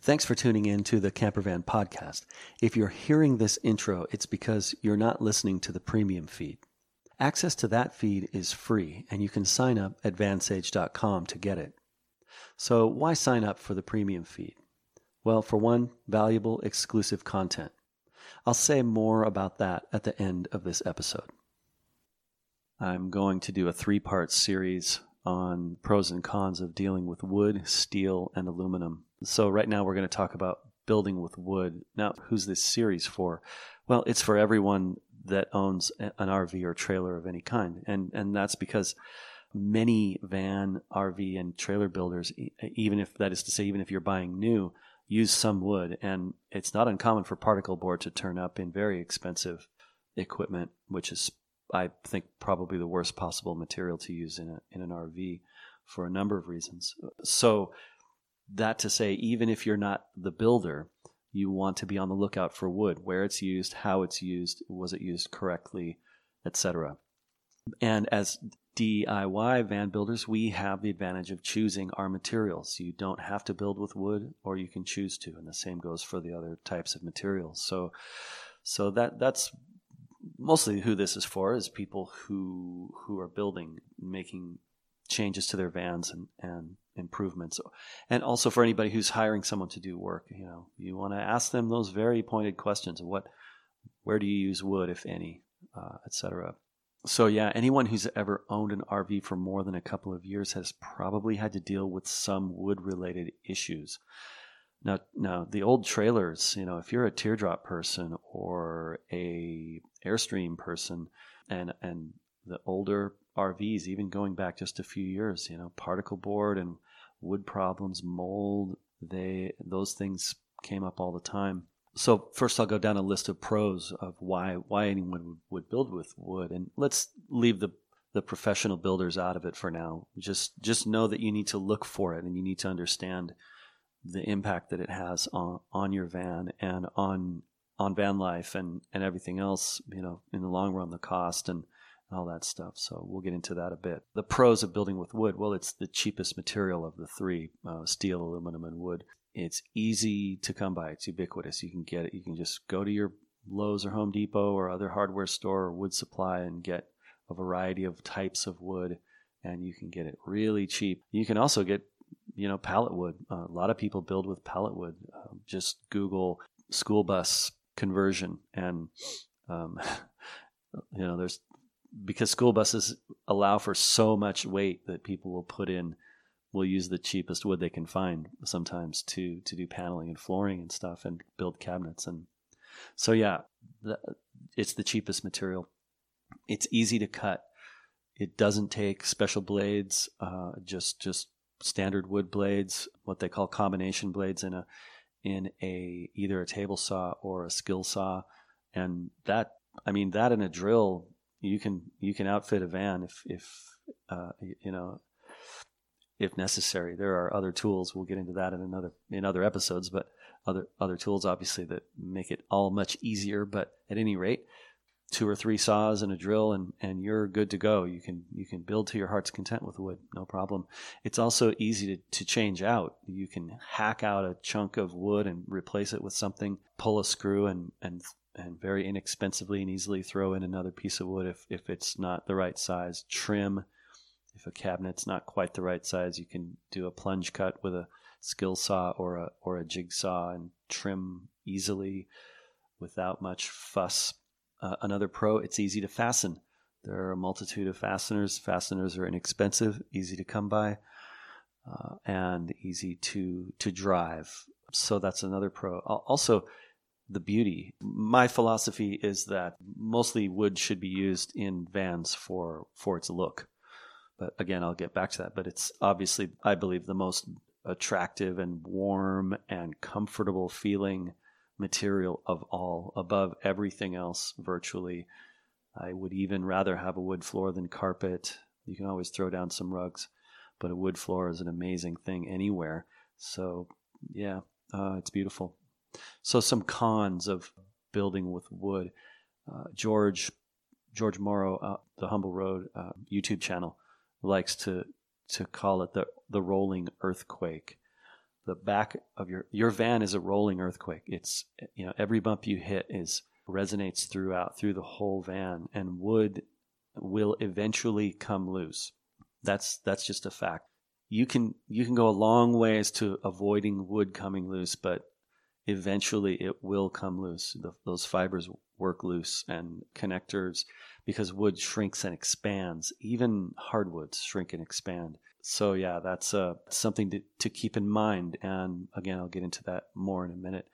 Thanks for tuning in to the Campervan podcast. If you're hearing this intro, it's because you're not listening to the premium feed. Access to that feed is free, and you can sign up at vansage.com to get it. So, why sign up for the premium feed? Well, for one, valuable exclusive content. I'll say more about that at the end of this episode. I'm going to do a three part series on pros and cons of dealing with wood, steel, and aluminum. So, right now, we're going to talk about building with wood. Now, who's this series for? Well, it's for everyone that owns an RV or trailer of any kind. And, and that's because many van, RV, and trailer builders, even if that is to say, even if you're buying new, use some wood. And it's not uncommon for particle board to turn up in very expensive equipment, which is I think probably the worst possible material to use in a, in an RV for a number of reasons. So that to say, even if you're not the builder, you want to be on the lookout for wood, where it's used, how it's used, was it used correctly, etc. And as DIY van builders, we have the advantage of choosing our materials. You don't have to build with wood, or you can choose to, and the same goes for the other types of materials. So, so that that's mostly who this is for is people who who are building, making changes to their vans and, and improvements. And also for anybody who's hiring someone to do work, you know, you want to ask them those very pointed questions of what, where do you use wood, if any, uh, etc. So yeah, anyone who's ever owned an RV for more than a couple of years has probably had to deal with some wood related issues. Now, now the old trailers, you know, if you're a teardrop person or a Airstream person, and and the older RVs, even going back just a few years, you know, particle board and wood problems, mold, they those things came up all the time. So first, I'll go down a list of pros of why why anyone would build with wood, and let's leave the the professional builders out of it for now. Just just know that you need to look for it, and you need to understand the impact that it has on, on your van and on on van life and, and everything else, you know, in the long run, the cost and all that stuff. So we'll get into that a bit. The pros of building with wood, well, it's the cheapest material of the three uh, steel, aluminum, and wood. It's easy to come by, it's ubiquitous. You can get it. You can just go to your Lowe's or Home Depot or other hardware store or wood supply and get a variety of types of wood and you can get it really cheap. You can also get you know, pallet wood. Uh, a lot of people build with pallet wood. Uh, just Google school bus conversion, and um, you know, there's because school buses allow for so much weight that people will put in will use the cheapest wood they can find sometimes to to do paneling and flooring and stuff and build cabinets and so yeah the, it's the cheapest material. It's easy to cut. It doesn't take special blades uh, just just standard wood blades, what they call combination blades in a in a either a table saw or a skill saw, and that I mean that in a drill you can you can outfit a van if if uh, you know if necessary. There are other tools. We'll get into that in another in other episodes, but other other tools obviously that make it all much easier. But at any rate, two or three saws and a drill and, and you're good to go. You can you can build to your heart's content with wood, no problem. It's also easy to, to change out. You can hack out a chunk of wood and replace it with something, pull a screw and and and very inexpensively and easily throw in another piece of wood if, if it's not the right size. Trim. If a cabinet's not quite the right size, you can do a plunge cut with a skill saw or a or a jigsaw and trim easily without much fuss uh, another pro, it's easy to fasten. There are a multitude of fasteners. Fasteners are inexpensive, easy to come by, uh, and easy to to drive. So that's another pro. Also, the beauty. My philosophy is that mostly wood should be used in vans for for its look. But again, I'll get back to that. But it's obviously, I believe, the most attractive and warm and comfortable feeling material of all, above everything else virtually. I would even rather have a wood floor than carpet. You can always throw down some rugs, but a wood floor is an amazing thing anywhere. So, yeah, uh, it's beautiful. So, some cons of building with wood. Uh, George George Morrow, uh, the Humble Road uh, YouTube channel, likes to to call it the the rolling earthquake. The back of your your van is a rolling earthquake. It's you know every bump you hit is resonates throughout through the whole van, and wood will eventually come loose. That's that's just a fact. You can you can go a long ways to avoiding wood coming loose, but eventually it will come loose. The, those fibers work loose, and connectors because wood shrinks and expands. Even hardwoods shrink and expand. So yeah, that's uh, something to, to keep in mind. And again, I'll get into that more in a minute.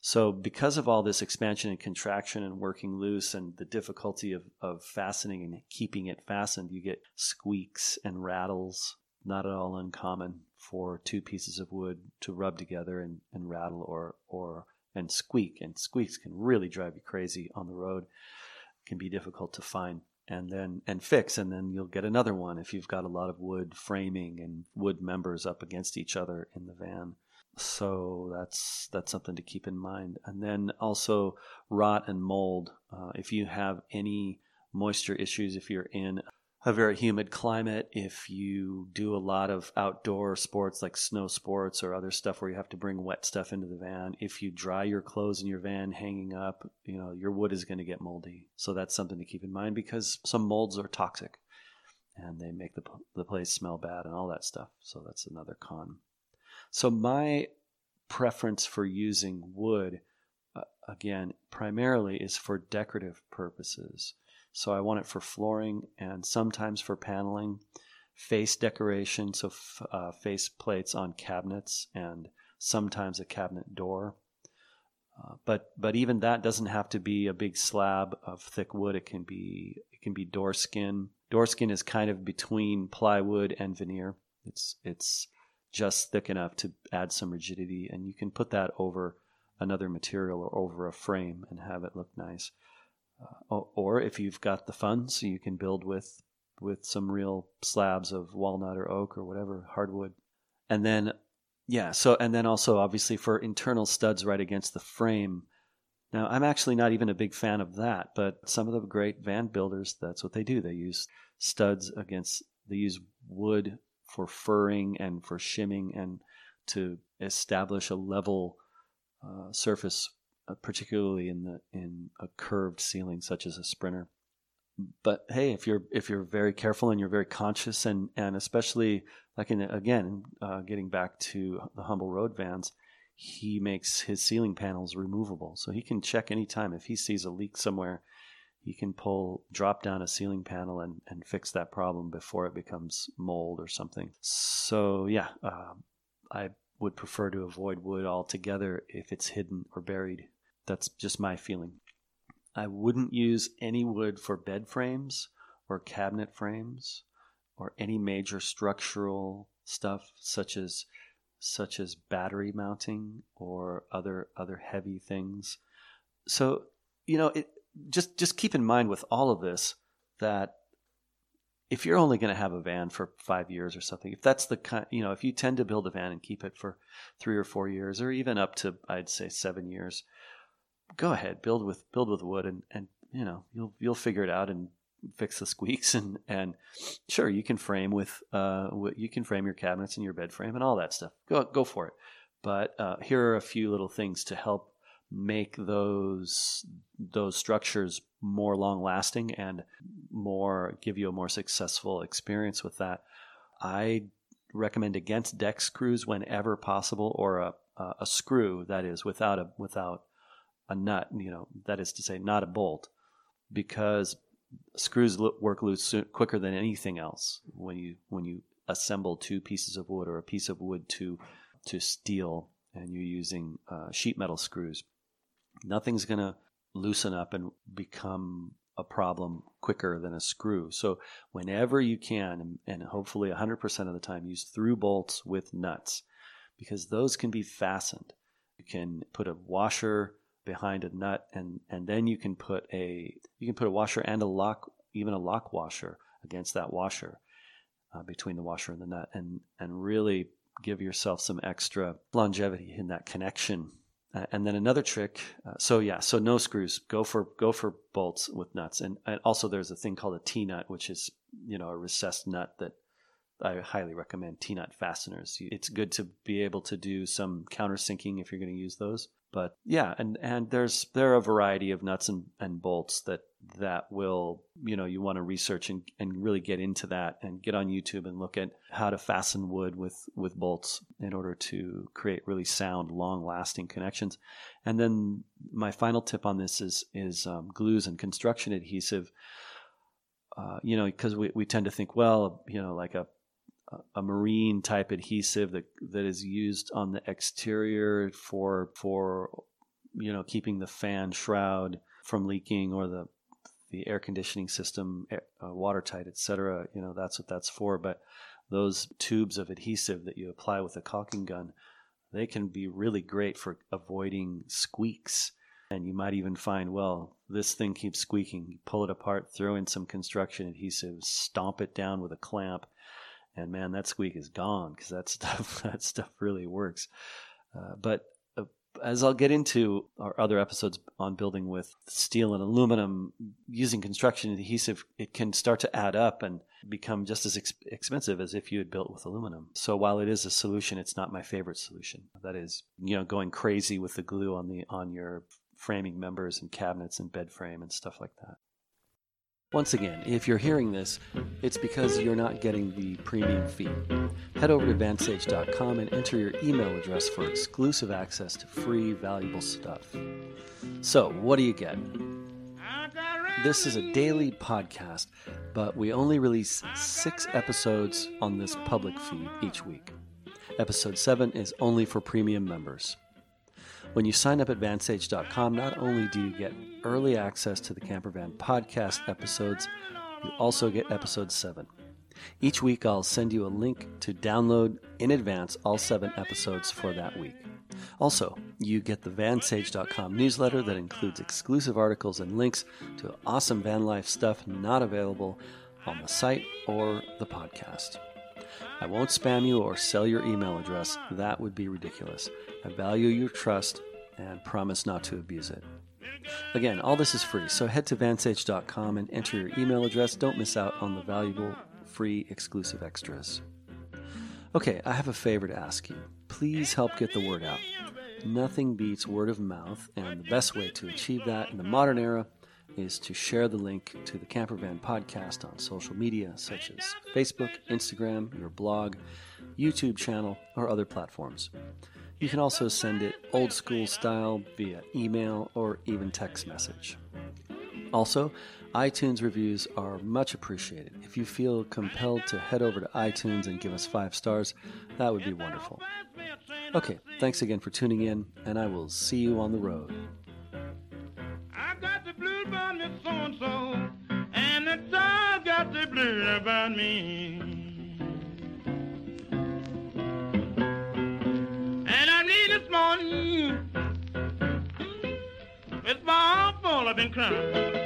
So because of all this expansion and contraction and working loose and the difficulty of, of fastening and keeping it fastened, you get squeaks and rattles, not at all uncommon for two pieces of wood to rub together and, and rattle or, or and squeak. And squeaks can really drive you crazy on the road. It can be difficult to find and then and fix and then you'll get another one if you've got a lot of wood framing and wood members up against each other in the van so that's that's something to keep in mind. And then also rot and mold. Uh, if you have any moisture issues, if you're in a very humid climate, if you do a lot of outdoor sports like snow sports or other stuff where you have to bring wet stuff into the van, if you dry your clothes in your van hanging up, you know, your wood is going to get moldy. So that's something to keep in mind because some molds are toxic and they make the, the place smell bad and all that stuff. So that's another con. So my preference for using wood, uh, again, primarily is for decorative purposes. So I want it for flooring and sometimes for paneling, face decoration, so f- uh, face plates on cabinets and sometimes a cabinet door. Uh, but but even that doesn't have to be a big slab of thick wood. It can be it can be door skin. Door skin is kind of between plywood and veneer. It's it's just thick enough to add some rigidity, and you can put that over another material or over a frame and have it look nice. Uh, or if you've got the funds, you can build with with some real slabs of walnut or oak or whatever hardwood, and then yeah. So and then also obviously for internal studs right against the frame. Now I'm actually not even a big fan of that, but some of the great van builders that's what they do. They use studs against they use wood for furring and for shimming and to establish a level uh, surface, uh, particularly in the in a curved ceiling such as a sprinter. But hey, if you're if you're very careful and you're very conscious and and especially like in again uh, getting back to the humble road vans, he makes his ceiling panels removable, so he can check anytime. If he sees a leak somewhere He can pull drop down a ceiling panel and, and fix that problem before it becomes mold or something. So yeah uh, i would prefer to avoid wood altogether if it's hidden or buried that's just my feeling. I wouldn't use any wood for bed frames or cabinet frames or any major structural stuff such as such as battery mounting or other other heavy things. So you know it just just keep in mind with all of this that if you're only going to have a van for five years or something, if that's the kind, you know, if you tend to build a van and keep it for three or four years, or even up to I'd say seven years, go ahead, build with build with wood, and and you know you'll you'll figure it out and fix the squeaks and and sure you can frame with uh you can frame your cabinets and your bed frame and all that stuff. Go go for it. But uh, here are a few little things to help make those those structures more long lasting and more give you a more successful experience with that. I recommend against deck screws whenever possible, or a a screw that is without a without a nut. You know that is to say, not a bolt, because screws work loose quicker than anything else when you when you assemble two pieces of wood or a piece of wood to to steel and you're using uh, sheet metal screws nothing's going to loosen up and become a problem quicker than a screw. So whenever you can, and hopefully 100% of the time, use through bolts with nuts because those can be fastened. You can put a washer behind a nut and, and then you can put a you can put a washer and a lock even a lock washer against that washer uh, between the washer and the nut and and really give yourself some extra longevity in that connection uh, and then another trick. Uh, so yeah, so no screws. Go for go for bolts with nuts. And, and also there's a thing called a T nut, which is you know a recessed nut that I highly recommend T nut fasteners. It's good to be able to do some countersinking if you're going to use those. But yeah, and, and there's there are a variety of nuts and, and bolts that that will you know you want to research and, and really get into that and get on YouTube and look at how to fasten wood with with bolts in order to create really sound, long lasting connections. And then my final tip on this is is um, glues and construction adhesive. Uh, you know, because we, we tend to think, well, you know, like a a marine type adhesive that that is used on the exterior for for you know keeping the fan shroud from leaking or the the air conditioning system uh, watertight etc you know that's what that's for. But those tubes of adhesive that you apply with a caulking gun they can be really great for avoiding squeaks. And you might even find well this thing keeps squeaking. You pull it apart throw in some construction adhesive stomp it down with a clamp and man, that squeak is gone because that stuff that stuff really works. Uh, but uh, as I'll get into our other episodes on building with steel and aluminum, using construction adhesive, it can start to add up and become just as ex- expensive as if you had built with aluminum. So while it is a solution, it's not my favorite solution. That is, you know, going crazy with the glue on the on your framing members and cabinets and bed frame and stuff like that. Once again, if you're hearing this, it's because you're not getting the premium feed. Head over to vansage.com and enter your email address for exclusive access to free, valuable stuff. So, what do you get? This is a daily podcast, but we only release six episodes on this public feed each week. Episode 7 is only for premium members. When you sign up at vansage.com, not only do you get early access to the Campervan podcast episodes, you also get episode 7. Each week, I'll send you a link to download in advance all seven episodes for that week. Also, you get the vansage.com newsletter that includes exclusive articles and links to awesome van life stuff not available on the site or the podcast. I won't spam you or sell your email address. That would be ridiculous. I value your trust and promise not to abuse it. Again, all this is free, so head to vansage.com and enter your email address. Don't miss out on the valuable, free, exclusive extras. Okay, I have a favor to ask you. Please help get the word out. Nothing beats word of mouth, and the best way to achieve that in the modern era is to share the link to the Campervan podcast on social media such as Facebook, Instagram, your blog, YouTube channel, or other platforms. You can also send it old school style via email or even text message. Also, iTunes reviews are much appreciated. If you feel compelled to head over to iTunes and give us five stars, that would be wonderful. Okay, thanks again for tuning in, and I will see you on the road. About me. morning. It's my fault I've been crying.